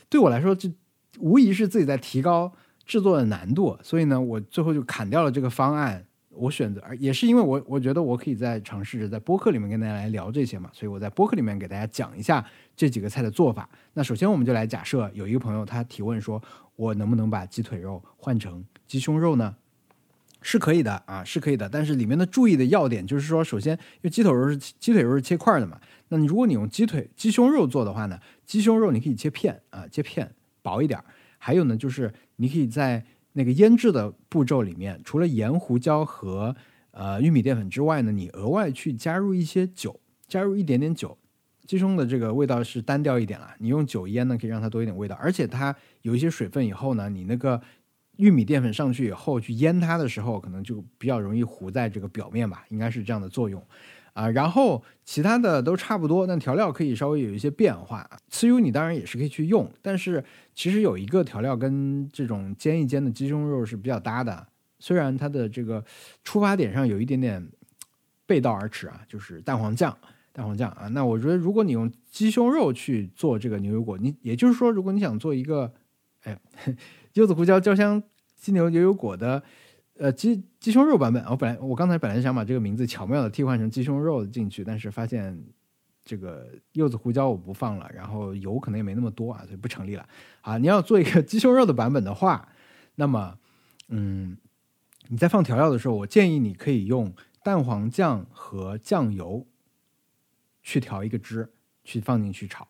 对我来说，这无疑是自己在提高制作的难度。所以呢，我最后就砍掉了这个方案。我选择，也是因为我我觉得我可以在尝试着在播客里面跟大家来聊这些嘛，所以我在播客里面给大家讲一下这几个菜的做法。那首先我们就来假设有一个朋友他提问说，我能不能把鸡腿肉换成鸡胸肉呢？是可以的啊，是可以的。但是里面的注意的要点就是说，首先因为鸡腿肉是鸡腿肉是切块的嘛，那你如果你用鸡腿鸡胸肉做的话呢，鸡胸肉你可以切片啊，切片薄一点。还有呢，就是你可以在那个腌制的步骤里面，除了盐、胡椒和呃玉米淀粉之外呢，你额外去加入一些酒，加入一点点酒，鸡胸的这个味道是单调一点了。你用酒腌呢，可以让它多一点味道，而且它有一些水分以后呢，你那个玉米淀粉上去以后去腌它的时候，可能就比较容易糊在这个表面吧，应该是这样的作用。啊，然后其他的都差不多，但调料可以稍微有一些变化。豉油你当然也是可以去用，但是其实有一个调料跟这种煎一煎的鸡胸肉是比较搭的，虽然它的这个出发点上有一点点背道而驰啊，就是蛋黄酱，蛋黄酱啊。那我觉得如果你用鸡胸肉去做这个牛油果，你也就是说，如果你想做一个，哎，柚子胡椒焦香鸡牛牛油果的。呃，鸡鸡胸肉版本，我本来我刚才本来想把这个名字巧妙的替换成鸡胸肉进去，但是发现这个柚子胡椒我不放了，然后油可能也没那么多啊，所以不成立了。啊，你要做一个鸡胸肉的版本的话，那么，嗯，你在放调料的时候，我建议你可以用蛋黄酱和酱油去调一个汁，去放进去炒。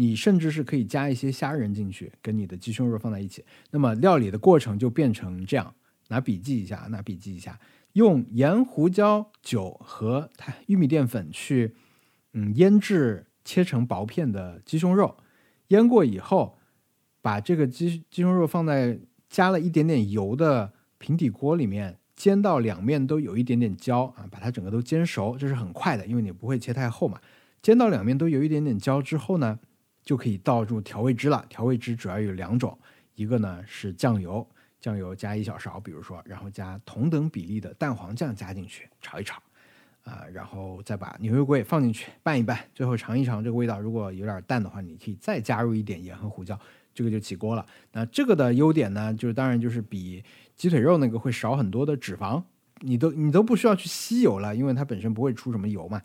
你甚至是可以加一些虾仁进去，跟你的鸡胸肉放在一起，那么料理的过程就变成这样。拿笔记一下，拿笔记一下，用盐、胡椒、酒和玉米淀粉去，嗯，腌制切成薄片的鸡胸肉。腌过以后，把这个鸡鸡胸肉放在加了一点点油的平底锅里面，煎到两面都有一点点焦啊，把它整个都煎熟，这是很快的，因为你不会切太厚嘛。煎到两面都有一点点焦之后呢，就可以倒入调味汁了。调味汁主要有两种，一个呢是酱油。酱油加一小勺，比如说，然后加同等比例的蛋黄酱加进去炒一炒，啊，然后再把牛油果也放进去拌一拌，最后尝一尝这个味道，如果有点淡的话，你可以再加入一点盐和胡椒，这个就起锅了。那这个的优点呢，就是当然就是比鸡腿肉那个会少很多的脂肪，你都你都不需要去吸油了，因为它本身不会出什么油嘛，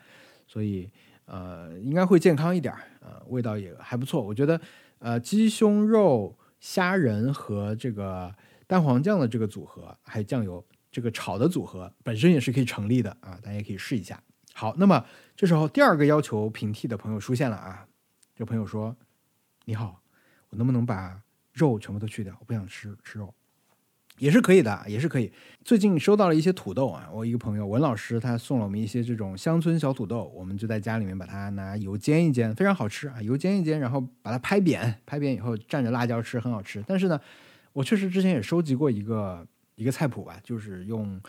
所以呃应该会健康一点儿，呃味道也还不错。我觉得呃鸡胸肉、虾仁和这个蛋黄酱的这个组合，还有酱油这个炒的组合本身也是可以成立的啊，大家也可以试一下。好，那么这时候第二个要求平替的朋友出现了啊，这朋友说：“你好，我能不能把肉全部都去掉？我不想吃吃肉。”也是可以的，也是可以。最近收到了一些土豆啊，我一个朋友文老师他送了我们一些这种乡村小土豆，我们就在家里面把它拿油煎一煎，非常好吃啊！油煎一煎，然后把它拍扁，拍扁以后蘸着辣椒吃，很好吃。但是呢，我确实之前也收集过一个一个菜谱吧，就是用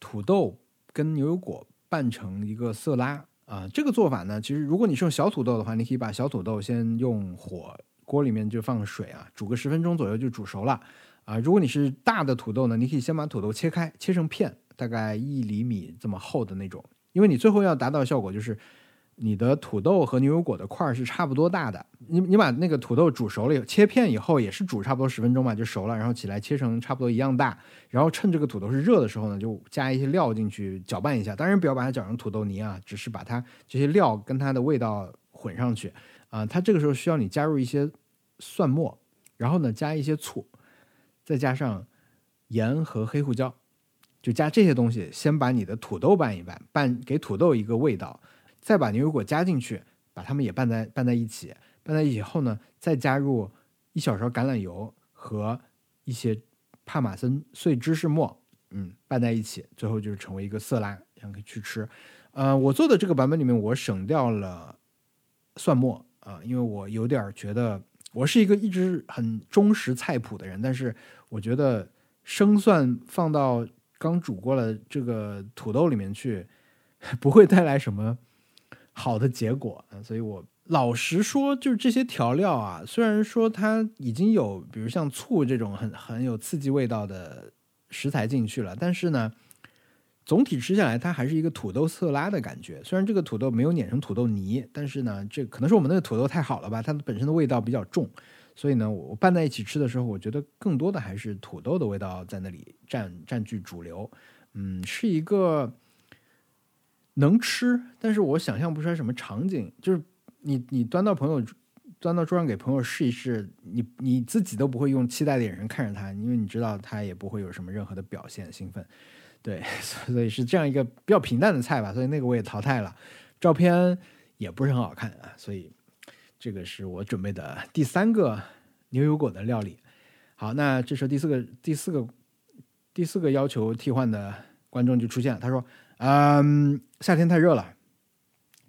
土豆跟牛油果拌成一个色拉啊。这个做法呢，其实如果你是用小土豆的话，你可以把小土豆先用火锅里面就放水啊，煮个十分钟左右就煮熟了。啊，如果你是大的土豆呢，你可以先把土豆切开，切成片，大概一厘米这么厚的那种，因为你最后要达到效果就是你的土豆和牛油果的块儿是差不多大的。你你把那个土豆煮熟了，切片以后也是煮差不多十分钟嘛，就熟了，然后起来切成差不多一样大，然后趁这个土豆是热的时候呢，就加一些料进去搅拌一下，当然不要把它搅成土豆泥啊，只是把它这些料跟它的味道混上去啊。它这个时候需要你加入一些蒜末，然后呢加一些醋。再加上盐和黑胡椒，就加这些东西，先把你的土豆拌一拌，拌给土豆一个味道，再把牛油果加进去，把它们也拌在拌在一起，拌在一起后呢，再加入一小勺橄榄油和一些帕玛森碎芝士末，嗯，拌在一起，最后就是成为一个色拉，然后可以去吃。呃，我做的这个版本里面，我省掉了蒜末啊，因为我有点觉得。我是一个一直很忠实菜谱的人，但是我觉得生蒜放到刚煮过了这个土豆里面去，不会带来什么好的结果。所以我老实说，就是这些调料啊，虽然说它已经有，比如像醋这种很很有刺激味道的食材进去了，但是呢。总体吃下来，它还是一个土豆色拉的感觉。虽然这个土豆没有碾成土豆泥，但是呢，这可能是我们那个土豆太好了吧，它本身的味道比较重，所以呢，我拌在一起吃的时候，我觉得更多的还是土豆的味道在那里占占据主流。嗯，是一个能吃，但是我想象不出来什么场景，就是你你端到朋友端到桌上给朋友试一试，你你自己都不会用期待的眼神看着他，因为你知道他也不会有什么任何的表现兴奋。对，所以是这样一个比较平淡的菜吧，所以那个我也淘汰了，照片也不是很好看啊，所以这个是我准备的第三个牛油果的料理。好，那这时候第四个第四个第四个要求替换的观众就出现了，他说：“嗯，夏天太热了，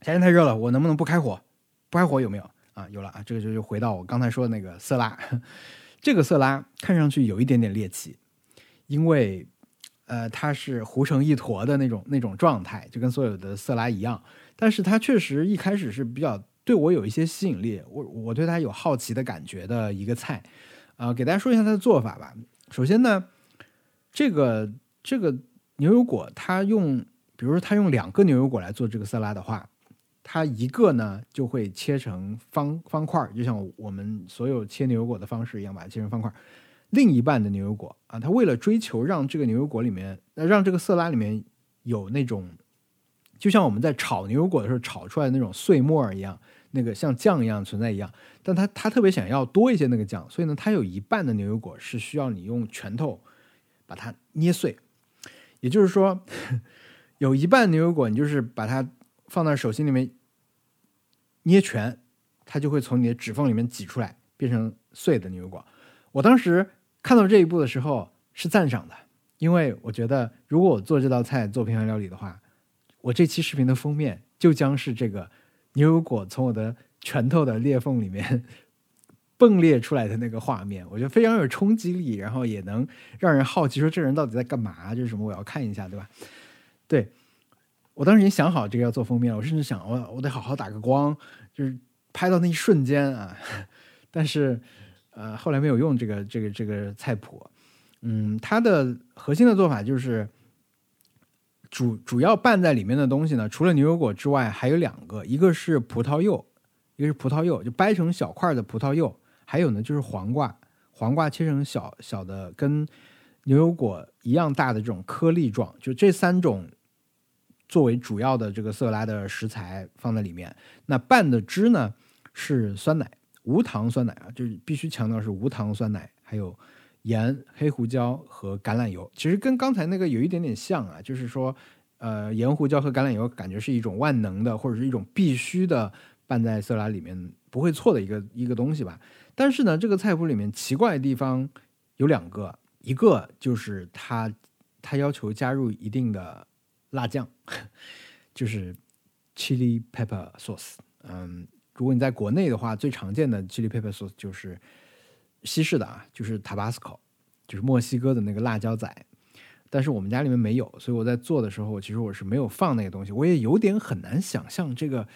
夏天太热了，我能不能不开火？不开火有没有啊？有了啊，这个就就回到我刚才说的那个色拉，这个色拉看上去有一点点猎奇，因为。”呃，它是糊成一坨的那种那种状态，就跟所有的色拉一样。但是它确实一开始是比较对我有一些吸引力，我我对它有好奇的感觉的一个菜。呃，给大家说一下它的做法吧。首先呢，这个这个牛油果，它用，比如说它用两个牛油果来做这个色拉的话，它一个呢就会切成方方块，就像我们所有切牛油果的方式一样，把它切成方块。另一半的牛油果啊，它为了追求让这个牛油果里面，呃，让这个色拉里面有那种，就像我们在炒牛油果的时候炒出来的那种碎末儿一样，那个像酱一样存在一样。但他他特别想要多一些那个酱，所以呢，他有一半的牛油果是需要你用拳头把它捏碎。也就是说，有一半牛油果，你就是把它放在手心里面捏拳，它就会从你的指缝里面挤出来，变成碎的牛油果。我当时。看到这一步的时候是赞赏的，因为我觉得如果我做这道菜做平衡料理的话，我这期视频的封面就将是这个牛油果从我的拳头的裂缝里面 迸裂出来的那个画面，我觉得非常有冲击力，然后也能让人好奇说这人到底在干嘛？这是什么？我要看一下，对吧？对我当时已经想好这个要做封面了，我甚至想我我得好好打个光，就是拍到那一瞬间啊，但是。呃，后来没有用这个这个这个菜谱，嗯，它的核心的做法就是主主要拌在里面的东西呢，除了牛油果之外，还有两个，一个是葡萄柚，一个是葡萄柚，就掰成小块的葡萄柚，还有呢就是黄瓜，黄瓜切成小小的，跟牛油果一样大的这种颗粒状，就这三种作为主要的这个色拉的食材放在里面。那拌的汁呢是酸奶，无糖酸奶啊，就是必须强调是无糖酸奶，还有盐、黑胡椒和橄榄油。其实跟刚才那个有一点点像啊，就是说，呃，盐、胡椒和橄榄油感觉是一种万能的，或者是一种必须的拌在色拉里面不会错的一个一个东西吧。但是呢，这个菜谱里面奇怪的地方有两个。一个就是它它要求加入一定的辣酱，就是 chili pepper sauce。嗯，如果你在国内的话，最常见的 chili pepper sauce 就是西式的啊，就是 Tabasco，就是墨西哥的那个辣椒仔。但是我们家里面没有，所以我在做的时候，其实我是没有放那个东西。我也有点很难想象这个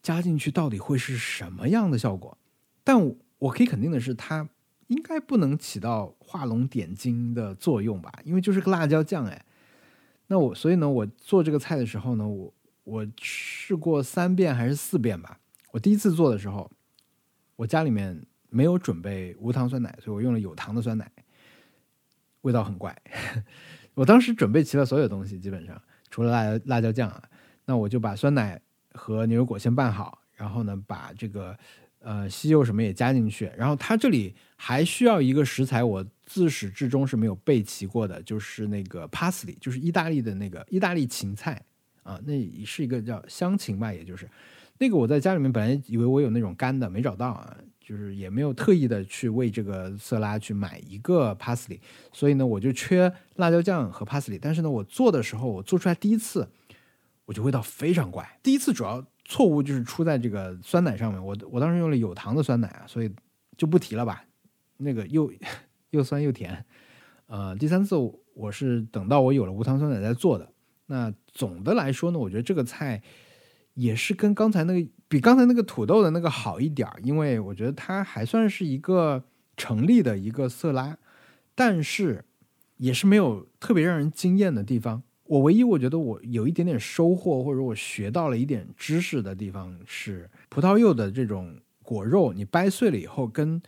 加进去到底会是什么样的效果。但我可以肯定的是，它。应该不能起到画龙点睛的作用吧？因为就是个辣椒酱哎。那我所以呢，我做这个菜的时候呢，我我试过三遍还是四遍吧。我第一次做的时候，我家里面没有准备无糖酸奶，所以我用了有糖的酸奶，味道很怪。我当时准备齐了所有东西，基本上除了辣辣椒酱啊，那我就把酸奶和牛油果先拌好，然后呢，把这个。呃，西柚什么也加进去，然后它这里还需要一个食材，我自始至终是没有备齐过的，就是那个 parsley，就是意大利的那个意大利芹菜啊，那是一个叫香芹吧，也就是那个我在家里面本来以为我有那种干的，没找到啊，就是也没有特意的去为这个色拉去买一个 parsley，所以呢，我就缺辣椒酱和 parsley，但是呢，我做的时候我做出来第一次，我就味道非常怪，第一次主要。错误就是出在这个酸奶上面，我我当时用了有糖的酸奶啊，所以就不提了吧。那个又又酸又甜，呃，第三次我是等到我有了无糖酸奶再做的。那总的来说呢，我觉得这个菜也是跟刚才那个比刚才那个土豆的那个好一点儿，因为我觉得它还算是一个成立的一个色拉，但是也是没有特别让人惊艳的地方。我唯一我觉得我有一点点收获，或者我学到了一点知识的地方是葡萄柚的这种果肉，你掰碎了以后跟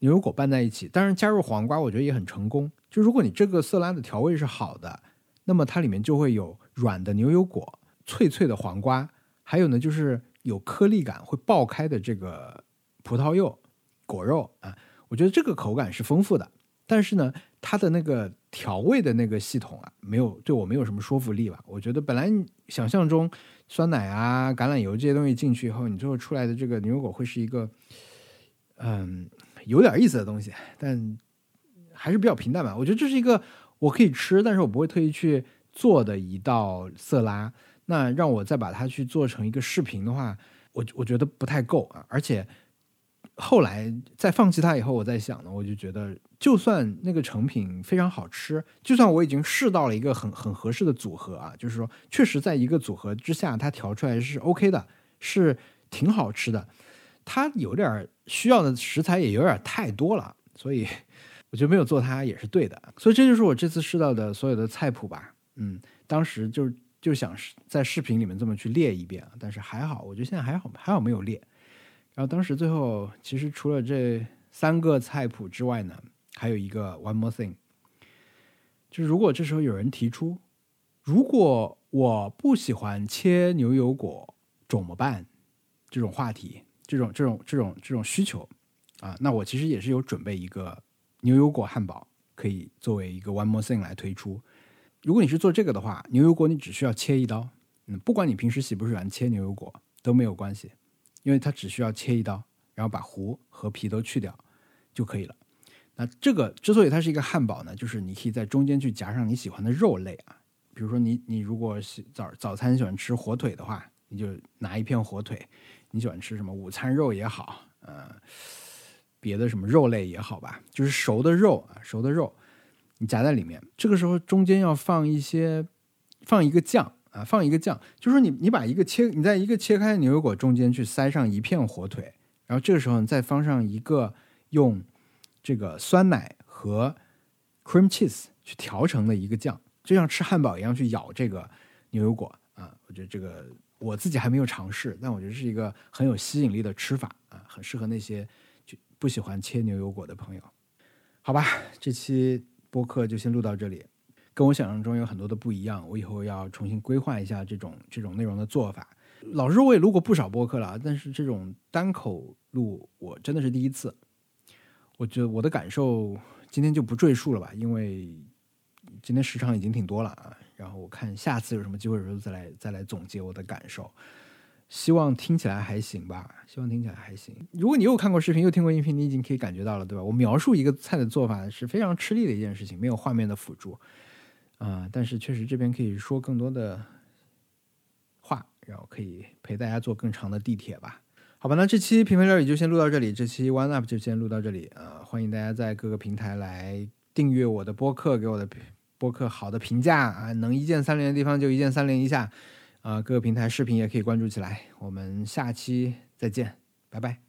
牛油果拌在一起，当然加入黄瓜，我觉得也很成功。就如果你这个色拉的调味是好的，那么它里面就会有软的牛油果、脆脆的黄瓜，还有呢就是有颗粒感会爆开的这个葡萄柚果肉啊，我觉得这个口感是丰富的。但是呢，它的那个调味的那个系统啊，没有对我没有什么说服力吧？我觉得本来想象中酸奶啊、橄榄油这些东西进去以后，你最后出来的这个牛油果会是一个，嗯，有点意思的东西，但还是比较平淡吧。我觉得这是一个我可以吃，但是我不会特意去做的一道色拉。那让我再把它去做成一个视频的话，我我觉得不太够啊，而且。后来在放弃它以后，我在想呢，我就觉得，就算那个成品非常好吃，就算我已经试到了一个很很合适的组合啊，就是说，确实在一个组合之下，它调出来是 OK 的，是挺好吃的。它有点需要的食材也有点太多了，所以我觉得没有做它也是对的。所以这就是我这次试到的所有的菜谱吧。嗯，当时就是就想在视频里面这么去列一遍啊，但是还好，我觉得现在还好，还好没有列。然后当时最后，其实除了这三个菜谱之外呢，还有一个 one more thing，就是如果这时候有人提出，如果我不喜欢切牛油果怎么办？这种话题，这种这种这种这种需求啊，那我其实也是有准备一个牛油果汉堡，可以作为一个 one more thing 来推出。如果你是做这个的话，牛油果你只需要切一刀，嗯，不管你平时喜不喜欢切牛油果都没有关系。因为它只需要切一刀，然后把核和皮都去掉就可以了。那这个之所以它是一个汉堡呢，就是你可以在中间去夹上你喜欢的肉类啊，比如说你你如果喜早早餐喜欢吃火腿的话，你就拿一片火腿；你喜欢吃什么午餐肉也好，呃，别的什么肉类也好吧，就是熟的肉啊，熟的肉，你夹在里面。这个时候中间要放一些，放一个酱。啊，放一个酱，就是说你你把一个切，你在一个切开的牛油果中间去塞上一片火腿，然后这个时候你再放上一个用这个酸奶和 cream cheese 去调成的一个酱，就像吃汉堡一样去咬这个牛油果啊。我觉得这个我自己还没有尝试，但我觉得是一个很有吸引力的吃法啊，很适合那些就不喜欢切牛油果的朋友。好吧，这期播客就先录到这里，跟我想象中有很多的不一样。我以后要重新规划一下这种这种内容的做法。老实说，我也录过不少播客了，但是这种单口录我真的是第一次。我觉得我的感受今天就不赘述了吧，因为今天时长已经挺多了啊。然后我看下次有什么机会的时候再来再来总结我的感受。希望听起来还行吧，希望听起来还行。如果你又看过视频又听过音频，你已经可以感觉到了，对吧？我描述一个菜的做法是非常吃力的一件事情，没有画面的辅助啊。但是确实这边可以说更多的话，然后可以陪大家坐更长的地铁吧。好吧，那这期平凡料理就先录到这里，这期 One Up 就先录到这里啊。欢迎大家在各个平台来订阅我的播客，给我的播客好的评价啊，能一键三连的地方就一键三连一下。啊，各个平台视频也可以关注起来。我们下期再见，拜拜。